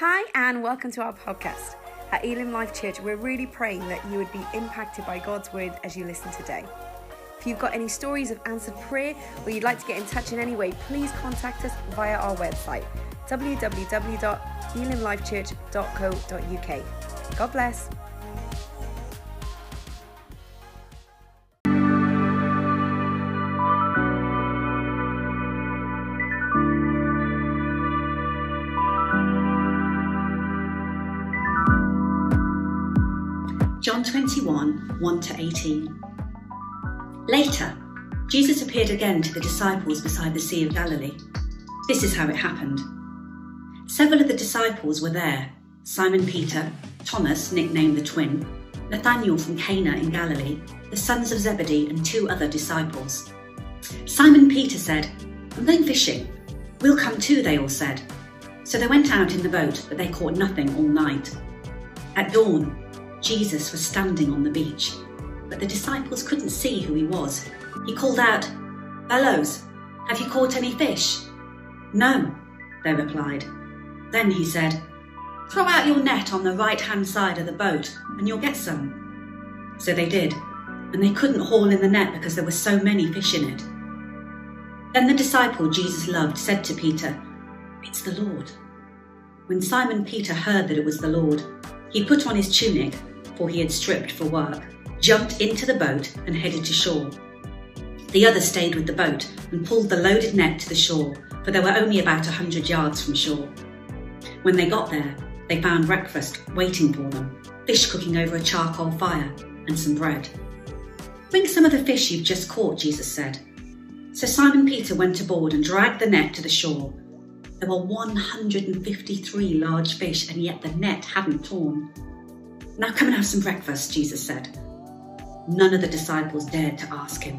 Hi, and welcome to our podcast. At Elim Life Church, we're really praying that you would be impacted by God's word as you listen today. If you've got any stories of answered prayer or you'd like to get in touch in any way, please contact us via our website www.elimlifechurch.co.uk. God bless. 1 to 18. Later, Jesus appeared again to the disciples beside the Sea of Galilee. This is how it happened. Several of the disciples were there Simon Peter, Thomas, nicknamed the twin, Nathanael from Cana in Galilee, the sons of Zebedee, and two other disciples. Simon Peter said, I'm going fishing. We'll come too, they all said. So they went out in the boat, but they caught nothing all night. At dawn, Jesus was standing on the beach, but the disciples couldn't see who he was. He called out, Fellows, have you caught any fish? No, they replied. Then he said, Throw out your net on the right hand side of the boat and you'll get some. So they did, and they couldn't haul in the net because there were so many fish in it. Then the disciple Jesus loved said to Peter, It's the Lord. When Simon Peter heard that it was the Lord, he put on his tunic, for he had stripped for work, jumped into the boat, and headed to shore. The other stayed with the boat and pulled the loaded net to the shore, for they were only about a hundred yards from shore. When they got there, they found breakfast waiting for them fish cooking over a charcoal fire and some bread. Bring some of the fish you've just caught, Jesus said. So Simon Peter went aboard and dragged the net to the shore. There were 153 large fish, and yet the net hadn't torn. Now come and have some breakfast, Jesus said. None of the disciples dared to ask him,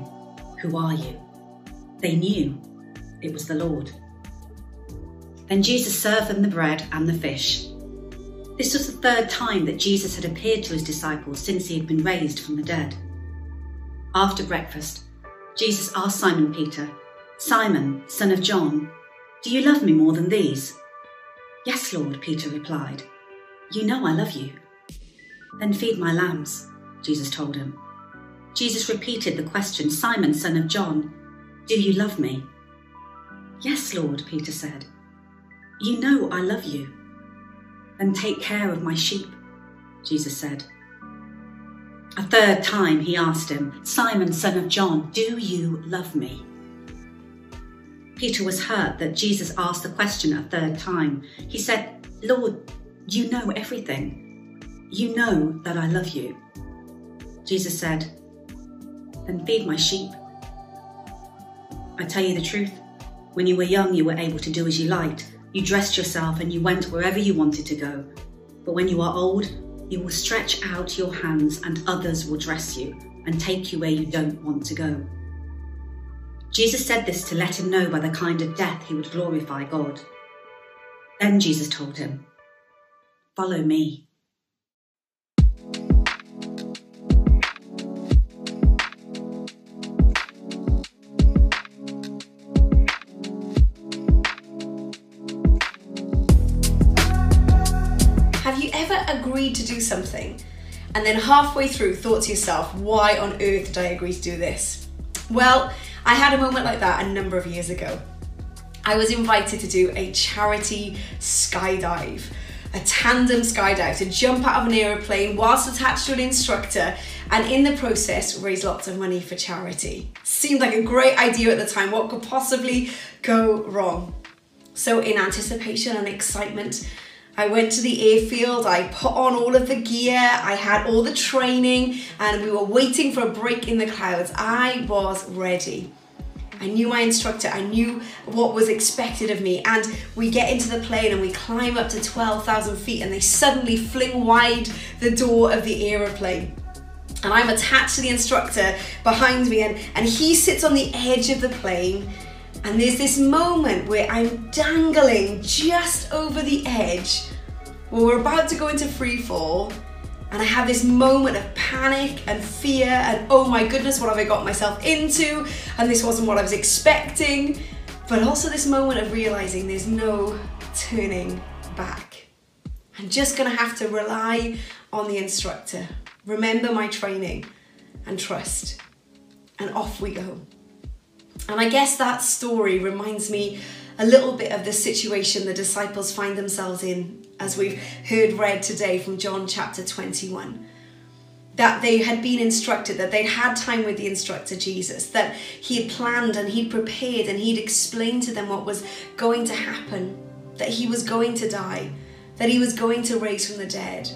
Who are you? They knew it was the Lord. Then Jesus served them the bread and the fish. This was the third time that Jesus had appeared to his disciples since he had been raised from the dead. After breakfast, Jesus asked Simon Peter, Simon, son of John, do you love me more than these? Yes, Lord, Peter replied. You know I love you. Then feed my lambs, Jesus told him. Jesus repeated the question, Simon, son of John, do you love me? Yes, Lord, Peter said. You know I love you. Then take care of my sheep, Jesus said. A third time he asked him, Simon, son of John, do you love me? Peter was hurt that Jesus asked the question a third time. He said, Lord, you know everything. You know that I love you. Jesus said, Then feed my sheep. I tell you the truth. When you were young, you were able to do as you liked. You dressed yourself and you went wherever you wanted to go. But when you are old, you will stretch out your hands and others will dress you and take you where you don't want to go. Jesus said this to let him know by the kind of death he would glorify God. Then Jesus told him, Follow me. Agreed to do something and then halfway through thought to yourself, why on earth did I agree to do this? Well, I had a moment like that a number of years ago. I was invited to do a charity skydive, a tandem skydive to jump out of an aeroplane whilst attached to an instructor and in the process raise lots of money for charity. Seemed like a great idea at the time. What could possibly go wrong? So, in anticipation and excitement, I went to the airfield, I put on all of the gear, I had all the training, and we were waiting for a break in the clouds. I was ready. I knew my instructor, I knew what was expected of me, and we get into the plane and we climb up to 12,000 feet, and they suddenly fling wide the door of the aeroplane. And I'm attached to the instructor behind me, and, and he sits on the edge of the plane. And there's this moment where I'm dangling just over the edge where we're about to go into free fall. And I have this moment of panic and fear, and oh my goodness, what have I got myself into? And this wasn't what I was expecting. But also this moment of realizing there's no turning back. I'm just to have to rely on the instructor, remember my training, and trust. And off we go. And I guess that story reminds me a little bit of the situation the disciples find themselves in, as we've heard read today from John chapter 21 that they had been instructed, that they'd had time with the instructor Jesus, that he had planned and he'd prepared and he'd explained to them what was going to happen, that he was going to die, that he was going to raise from the dead.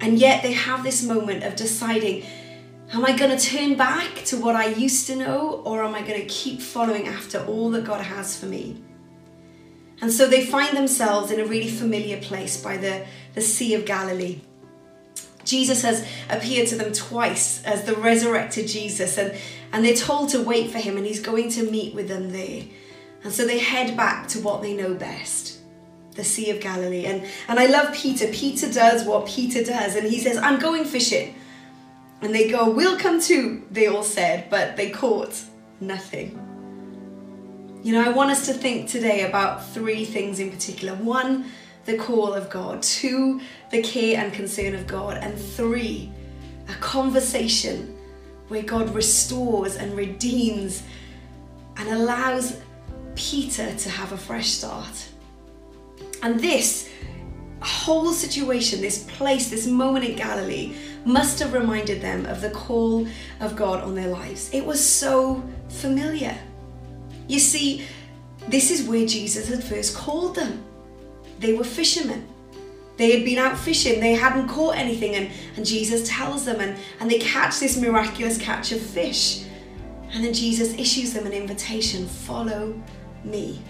And yet they have this moment of deciding am I going to turn back to what I used to know or am I going to keep following after all that God has for me? And so they find themselves in a really familiar place by the, the Sea of Galilee. Jesus has appeared to them twice as the resurrected Jesus, and, and they're told to wait for him, and he's going to meet with them there. And so they head back to what they know best the Sea of Galilee. And, and I love Peter. Peter does what Peter does, and he says, I'm going fishing. And they go, We'll come too, they all said, but they caught nothing. You know, I want us to think today about three things in particular. One, the call of God, two, the care and concern of God, and three, a conversation where God restores and redeems and allows Peter to have a fresh start. And this whole situation, this place, this moment in Galilee, must have reminded them of the call of God on their lives. It was so familiar. You see, this is where Jesus had first called them. They were fishermen. They had been out fishing, they hadn't caught anything, and, and Jesus tells them, and, and they catch this miraculous catch of fish. And then Jesus issues them an invitation follow me.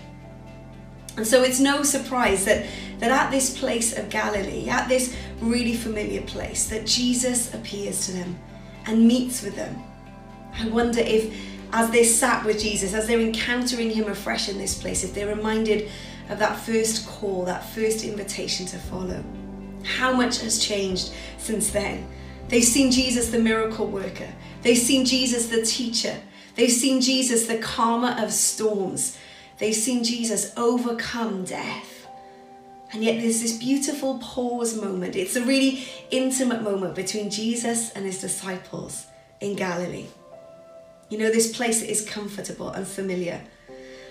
And so it's no surprise that, that at this place of Galilee, at this really familiar place, that Jesus appears to them and meets with them. I wonder if, as they sat with Jesus, as they're encountering him afresh in this place, if they're reminded of that first call, that first invitation to follow. How much has changed since then? They've seen Jesus, the miracle worker. They've seen Jesus, the teacher. They've seen Jesus, the calmer of storms. They've seen Jesus overcome death. And yet there's this beautiful pause moment. It's a really intimate moment between Jesus and his disciples in Galilee. You know, this place is comfortable and familiar.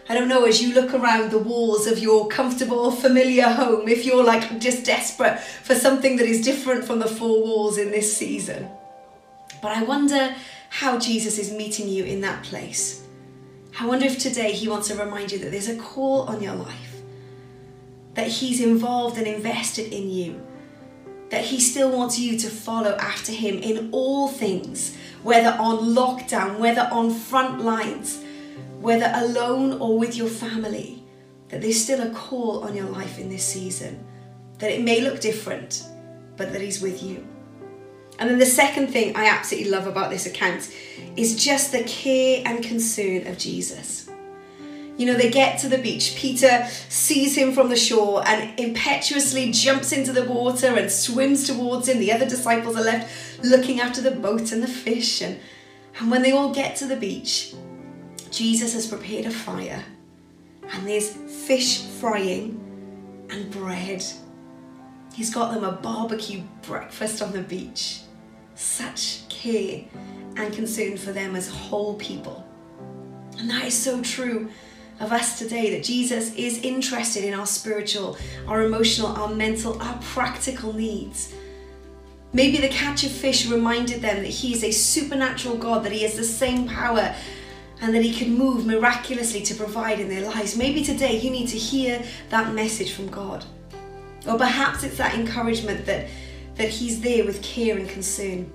I don't know, as you look around the walls of your comfortable, familiar home, if you're like just desperate for something that is different from the four walls in this season. But I wonder how Jesus is meeting you in that place. I wonder if today he wants to remind you that there's a call on your life, that he's involved and invested in you, that he still wants you to follow after him in all things, whether on lockdown, whether on front lines whether alone or with your family, that there's still a call on your life in this season. That it may look different, but that He's with you. And then the second thing I absolutely love about this account is just the care and concern of Jesus. You know, they get to the beach. Peter sees him from the shore and impetuously jumps into the water and swims towards him. The other disciples are left looking after the boat and the fish. And, and when they all get to the beach, Jesus has prepared a fire and there's fish frying and bread. He's got them a barbecue breakfast on the beach. Such care and concern for them as whole people. And that is so true of us today that Jesus is interested in our spiritual, our emotional, our mental, our practical needs. Maybe the catch of fish reminded them that He is a supernatural God, that He has the same power and that He can move miraculously to provide in their lives. Maybe today you need to hear that message from God. Or perhaps it's that encouragement that, that He's there with care and concern.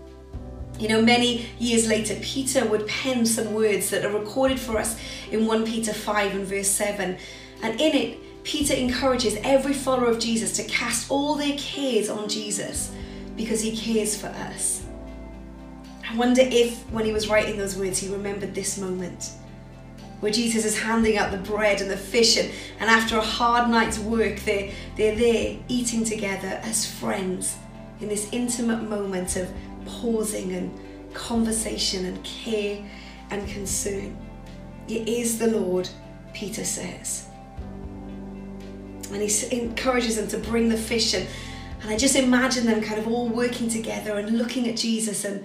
You know, many years later, Peter would pen some words that are recorded for us in 1 Peter 5 and verse 7. And in it, Peter encourages every follower of Jesus to cast all their cares on Jesus because he cares for us. I wonder if, when he was writing those words, he remembered this moment where Jesus is handing out the bread and the fish, and, and after a hard night's work, they're, they're there eating together as friends in this intimate moment of pausing and conversation and care and concern. It is the Lord, Peter says. And he encourages them to bring the fish and And I just imagine them kind of all working together and looking at Jesus and,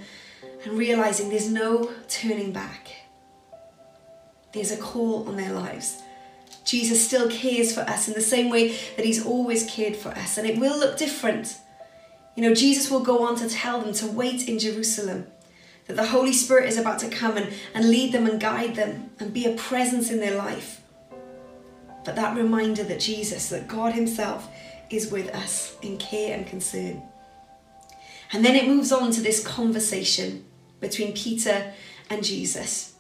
and realizing there's no turning back. There's a call on their lives. Jesus still cares for us in the same way that he's always cared for us, and it will look different. You know, Jesus will go on to tell them to wait in Jerusalem, that the Holy Spirit is about to come and, and lead them and guide them and be a presence in their life. But that reminder that Jesus, that God Himself is with us in care and concern. And then it moves on to this conversation between Peter and Jesus.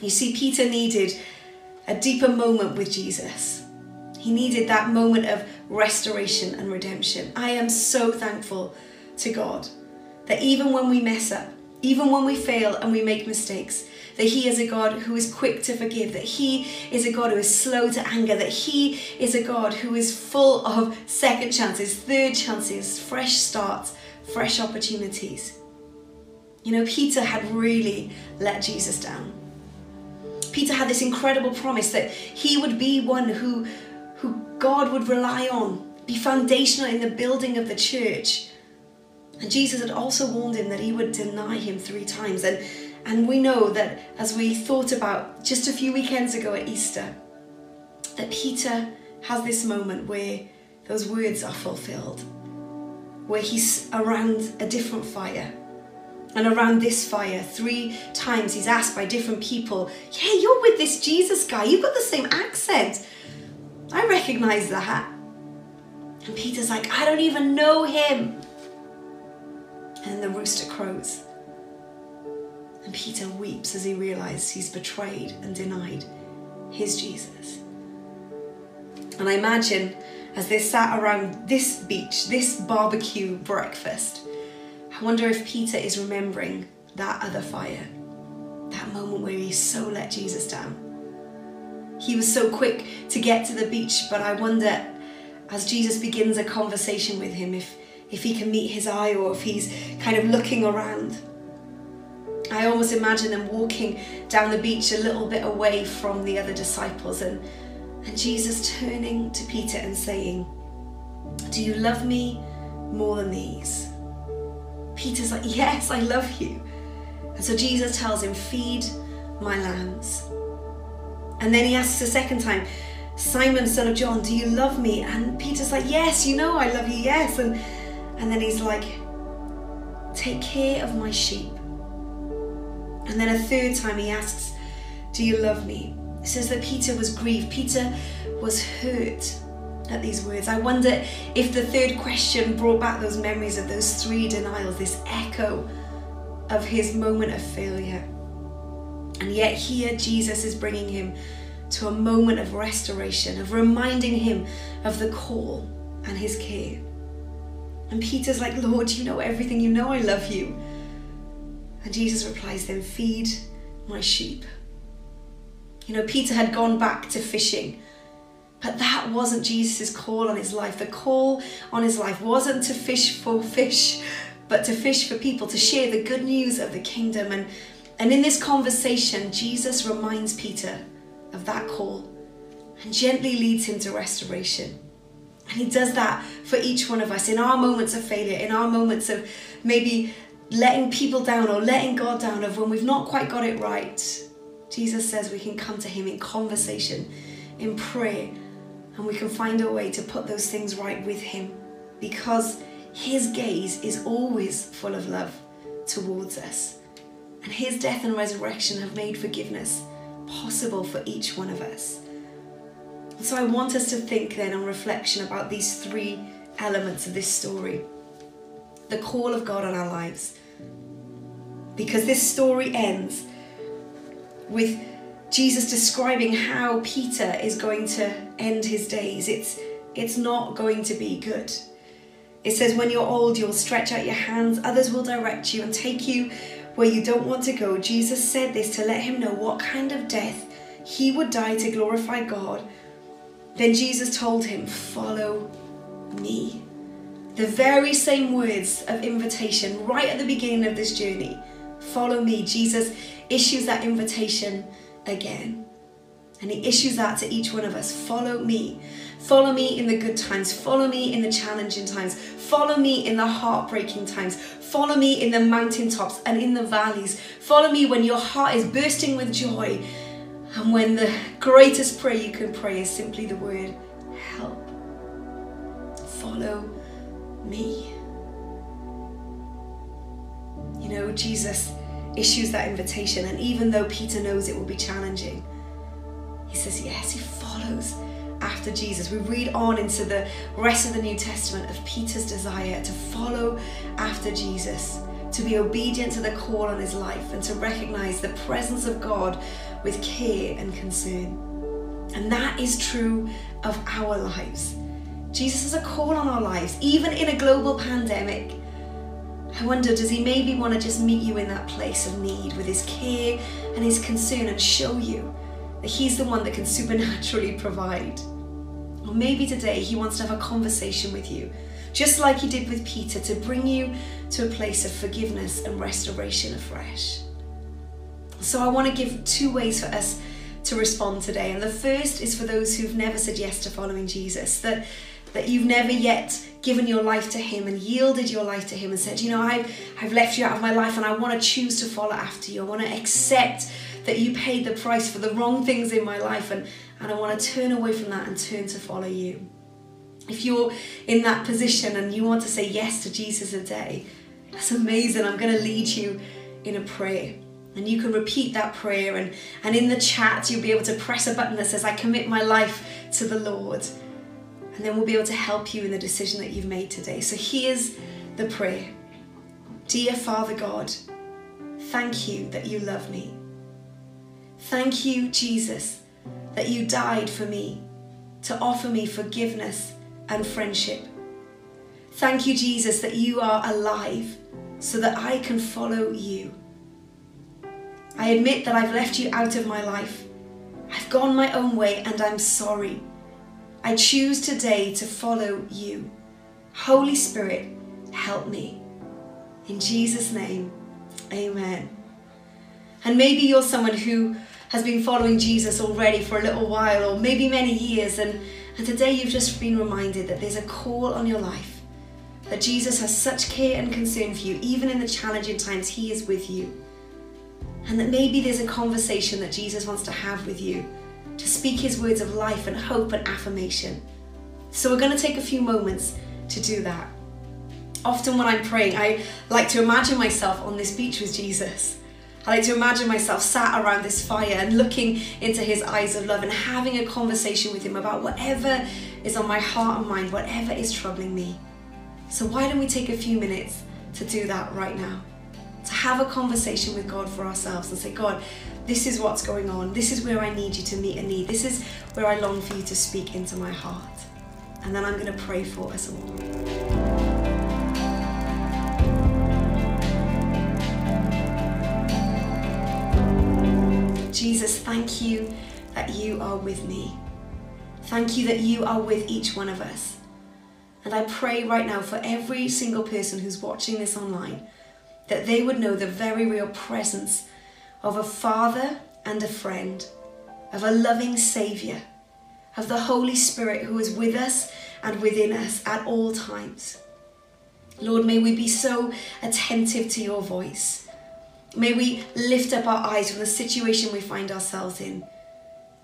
You see, Peter needed a deeper moment with Jesus. He needed that moment of restoration and redemption. I am so thankful to God that even when we mess up, even when we fail and we make mistakes, that He is a God who is quick to forgive, that He is a God who is slow to anger, that He is a God who is full of second chances, third chances, fresh starts, fresh opportunities. You know, Peter had really let Jesus down. Peter had this incredible promise that he would be one who, who God would rely on, be foundational in the building of the church. And Jesus had also warned him that he would deny him three times. And, and we know that as we thought about just a few weekends ago at Easter, that Peter has this moment where those words are fulfilled, where he's around a different fire and around this fire, three times he's asked by different people, Yeah, you're with this Jesus guy. You've got the same accent. I recognize that. And Peter's like, I don't even know him. And the rooster crows. And Peter weeps as he realizes he's betrayed and denied his Jesus. And I imagine as they sat around this beach, this barbecue breakfast, I wonder if Peter is remembering that other fire, that moment where he so let Jesus down. He was so quick to get to the beach, but I wonder as Jesus begins a conversation with him if, if he can meet his eye or if he's kind of looking around. I almost imagine them walking down the beach a little bit away from the other disciples and, and Jesus turning to Peter and saying, Do you love me more than these? Peter's like, Yes, I love you. And so Jesus tells him, Feed my lambs. And then he asks a second time, Simon, son of John, do you love me? And Peter's like, Yes, you know I love you, yes. And, and then he's like, Take care of my sheep. And then a third time he asks, Do you love me? It says that Peter was grieved. Peter was hurt at these words. I wonder if the third question brought back those memories of those three denials, this echo of his moment of failure. And yet, here Jesus is bringing him to a moment of restoration, of reminding him of the call and his care. And Peter's like, Lord, you know everything, you know I love you. And Jesus replies, Then feed my sheep. You know, Peter had gone back to fishing but that wasn't Jesus' call on his life. The call on his life wasn't to fish for fish, but to fish for people, to share the good news of the kingdom. And, and in this conversation, Jesus reminds Peter of that call and gently leads him to restoration. And he does that for each one of us in our moments of failure, in our moments of maybe letting people down or letting God down, of when we've not quite got it right. Jesus says we can come to him in conversation, in prayer, and we can find a way to put those things right with Him because His gaze is always full of love towards us. And His death and resurrection have made forgiveness possible for each one of us. So I want us to think then on reflection about these three elements of this story the call of God on our lives. Because this story ends with Jesus describing how Peter is going to end his days. It's, it's not going to be good. It says, When you're old, you'll stretch out your hands, others will direct you and take you where you don't want to go. Jesus said this to let him know what kind of death he would die to glorify God. Then Jesus told him, Follow me. The very same words of invitation right at the beginning of this journey. Follow me. Jesus issues that invitation again. And he issues that to each one of us follow me. Follow me in the good times. Follow me in the challenging times. Follow me in the heartbreaking times. Follow me in the mountaintops and in the valleys. Follow me when your heart is bursting with joy and when the greatest prayer you can pray is simply the word help. Follow me. You know, Jesus issues that invitation, and even though Peter knows it will be challenging, he says, Yes, he follows after Jesus. We read on into the rest of the New Testament of Peter's desire to follow after Jesus, to be obedient to the call on his life, and to recognize the presence of God with care and concern. And that is true of our lives. Jesus has a call on our lives, even in a global pandemic. I wonder, does he maybe want to just meet you in that place of need with his care and his concern and show you that he's the one that can supernaturally provide? Or maybe today he wants to have a conversation with you, just like he did with Peter, to bring you to a place of forgiveness and restoration afresh. So I want to give two ways for us to respond today. And the first is for those who've never said yes to following Jesus, that that you've never yet given your life to him and yielded your life to him and said, you know, I've, I've left you out of my life and I want to choose to follow after you. I want to accept that you paid the price for the wrong things in my life and, and I want to turn away from that and turn to follow you. If you're in that position and you want to say yes to Jesus today, that's amazing. I'm going to lead you in a prayer. And you can repeat that prayer, and, and in the chat, you'll be able to press a button that says, I commit my life to the Lord. And then we'll be able to help you in the decision that you've made today. So here's the prayer Dear Father God, thank you that you love me. Thank you, Jesus, that you died for me to offer me forgiveness and friendship. Thank you, Jesus, that you are alive so that I can follow you. I admit that I've left you out of my life. I've gone my own way and I'm sorry. I choose today to follow you. Holy Spirit, help me. In Jesus' name, amen. And maybe you're someone who has been following Jesus already for a little while or maybe many years, and, and today you've just been reminded that there's a call on your life, that Jesus has such care and concern for you, even in the challenging times, He is with you and that maybe there's a conversation that Jesus wants to have with you to speak his words of life and hope and affirmation. So we're going to take a few moments to do that. Often when I'm praying, I like to imagine myself on this beach with Jesus. I like to imagine myself sat around this fire and looking into his eyes of love and having a conversation with him about whatever is on my heart and mind, whatever is troubling me. So why don't we take a few minutes to do that right now? to have a conversation with God for ourselves and say, God, this is what's going on. This is where I need you to meet a need. This is where I long for you to speak into my heart. And then I'm going to pray for us all. Jesus, thank you that you are with me. Thank you that you are with each one of us. And I pray right now for every single person who's watching this online that they would know the very real presence of a father and a friend, of a loving Saviour, of the Holy Spirit who is with us and within us at all times. Lord, may we be so attentive to your voice. May we lift up our eyes from the situation we find ourselves in.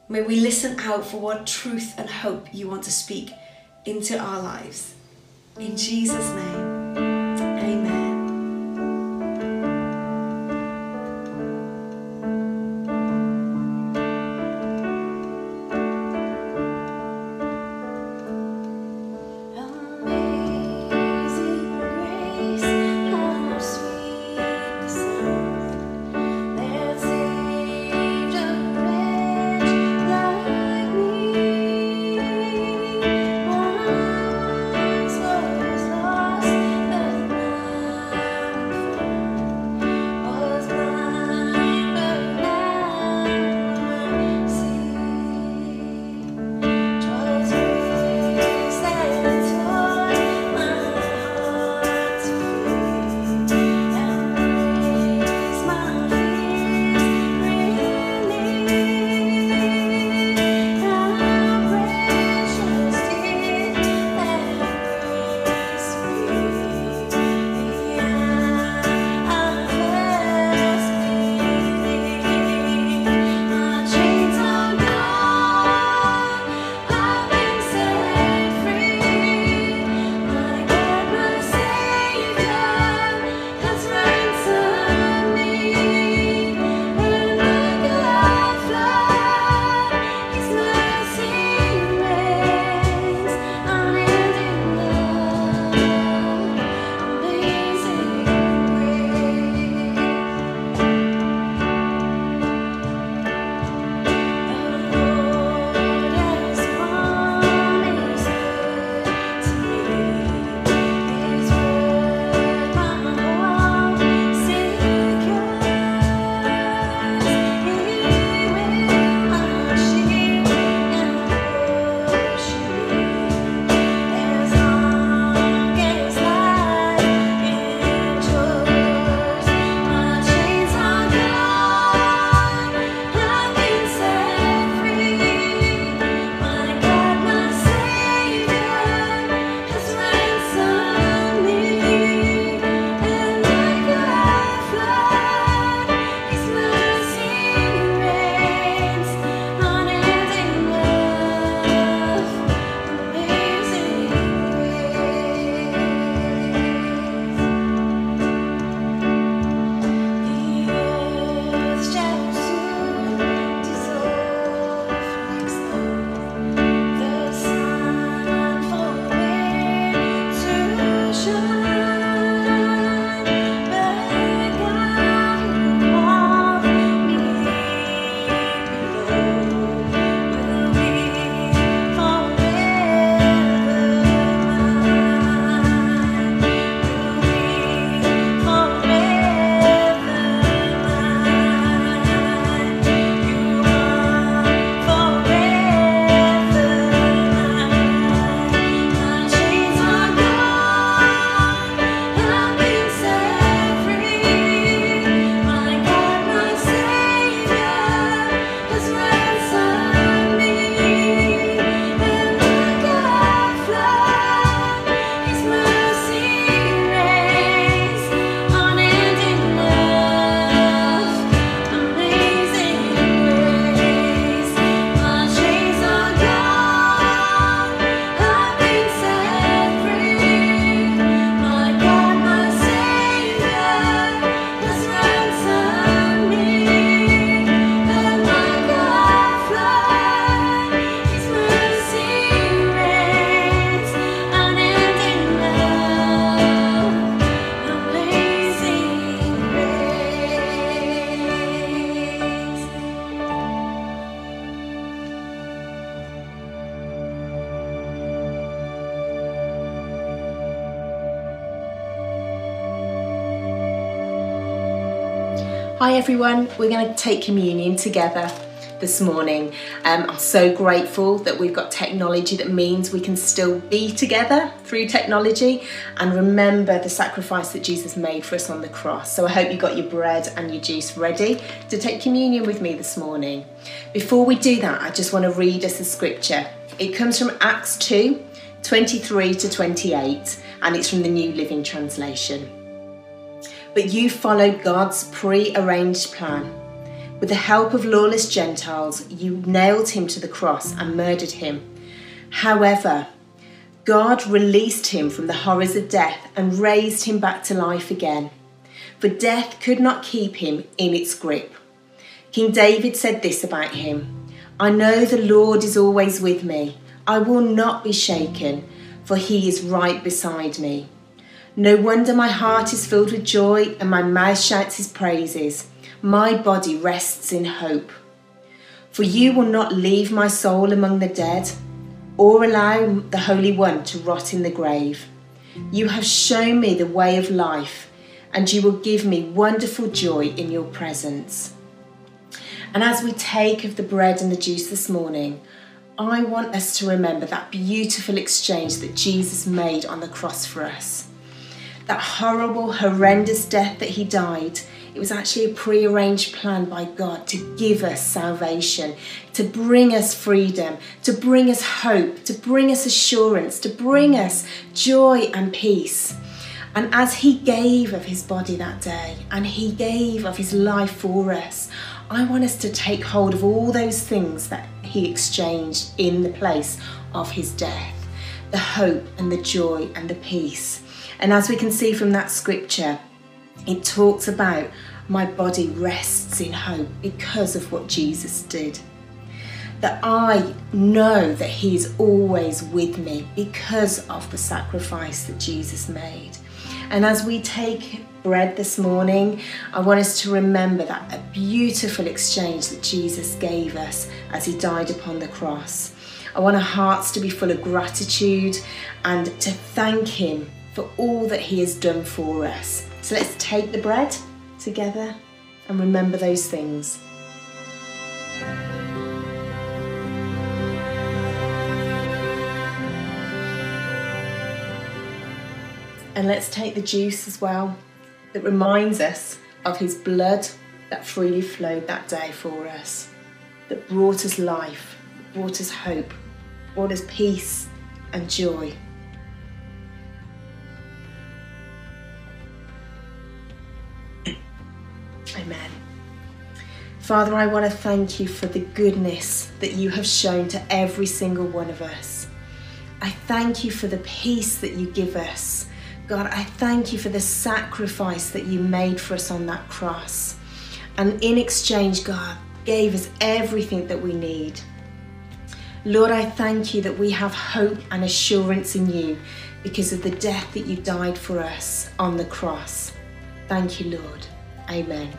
May we listen out for what truth and hope you want to speak into our lives. In Jesus' name, amen. Hi everyone, we're going to take communion together this morning. Um, I'm so grateful that we've got technology that means we can still be together through technology and remember the sacrifice that Jesus made for us on the cross. So I hope you got your bread and your juice ready to take communion with me this morning. Before we do that, I just want to read us a scripture. It comes from Acts 2 23 to 28 and it's from the New Living Translation. But you followed God's pre arranged plan. With the help of lawless Gentiles, you nailed him to the cross and murdered him. However, God released him from the horrors of death and raised him back to life again. For death could not keep him in its grip. King David said this about him I know the Lord is always with me. I will not be shaken, for he is right beside me. No wonder my heart is filled with joy and my mouth shouts his praises. My body rests in hope. For you will not leave my soul among the dead or allow the Holy One to rot in the grave. You have shown me the way of life, and you will give me wonderful joy in your presence. And as we take of the bread and the juice this morning, I want us to remember that beautiful exchange that Jesus made on the cross for us. That horrible, horrendous death that he died, it was actually a prearranged plan by God to give us salvation, to bring us freedom, to bring us hope, to bring us assurance, to bring us joy and peace. And as he gave of his body that day and he gave of his life for us, I want us to take hold of all those things that he exchanged in the place of his death the hope and the joy and the peace. And as we can see from that scripture, it talks about my body rests in hope because of what Jesus did. That I know that He is always with me because of the sacrifice that Jesus made. And as we take bread this morning, I want us to remember that a beautiful exchange that Jesus gave us as He died upon the cross. I want our hearts to be full of gratitude and to thank Him for all that He has done for us. So let's take the bread together and remember those things. And let's take the juice as well that reminds us of His blood that freely flowed that day for us, that brought us life, brought us hope, brought us peace and joy. Father, I want to thank you for the goodness that you have shown to every single one of us. I thank you for the peace that you give us. God, I thank you for the sacrifice that you made for us on that cross. And in exchange, God gave us everything that we need. Lord, I thank you that we have hope and assurance in you because of the death that you died for us on the cross. Thank you, Lord. Amen.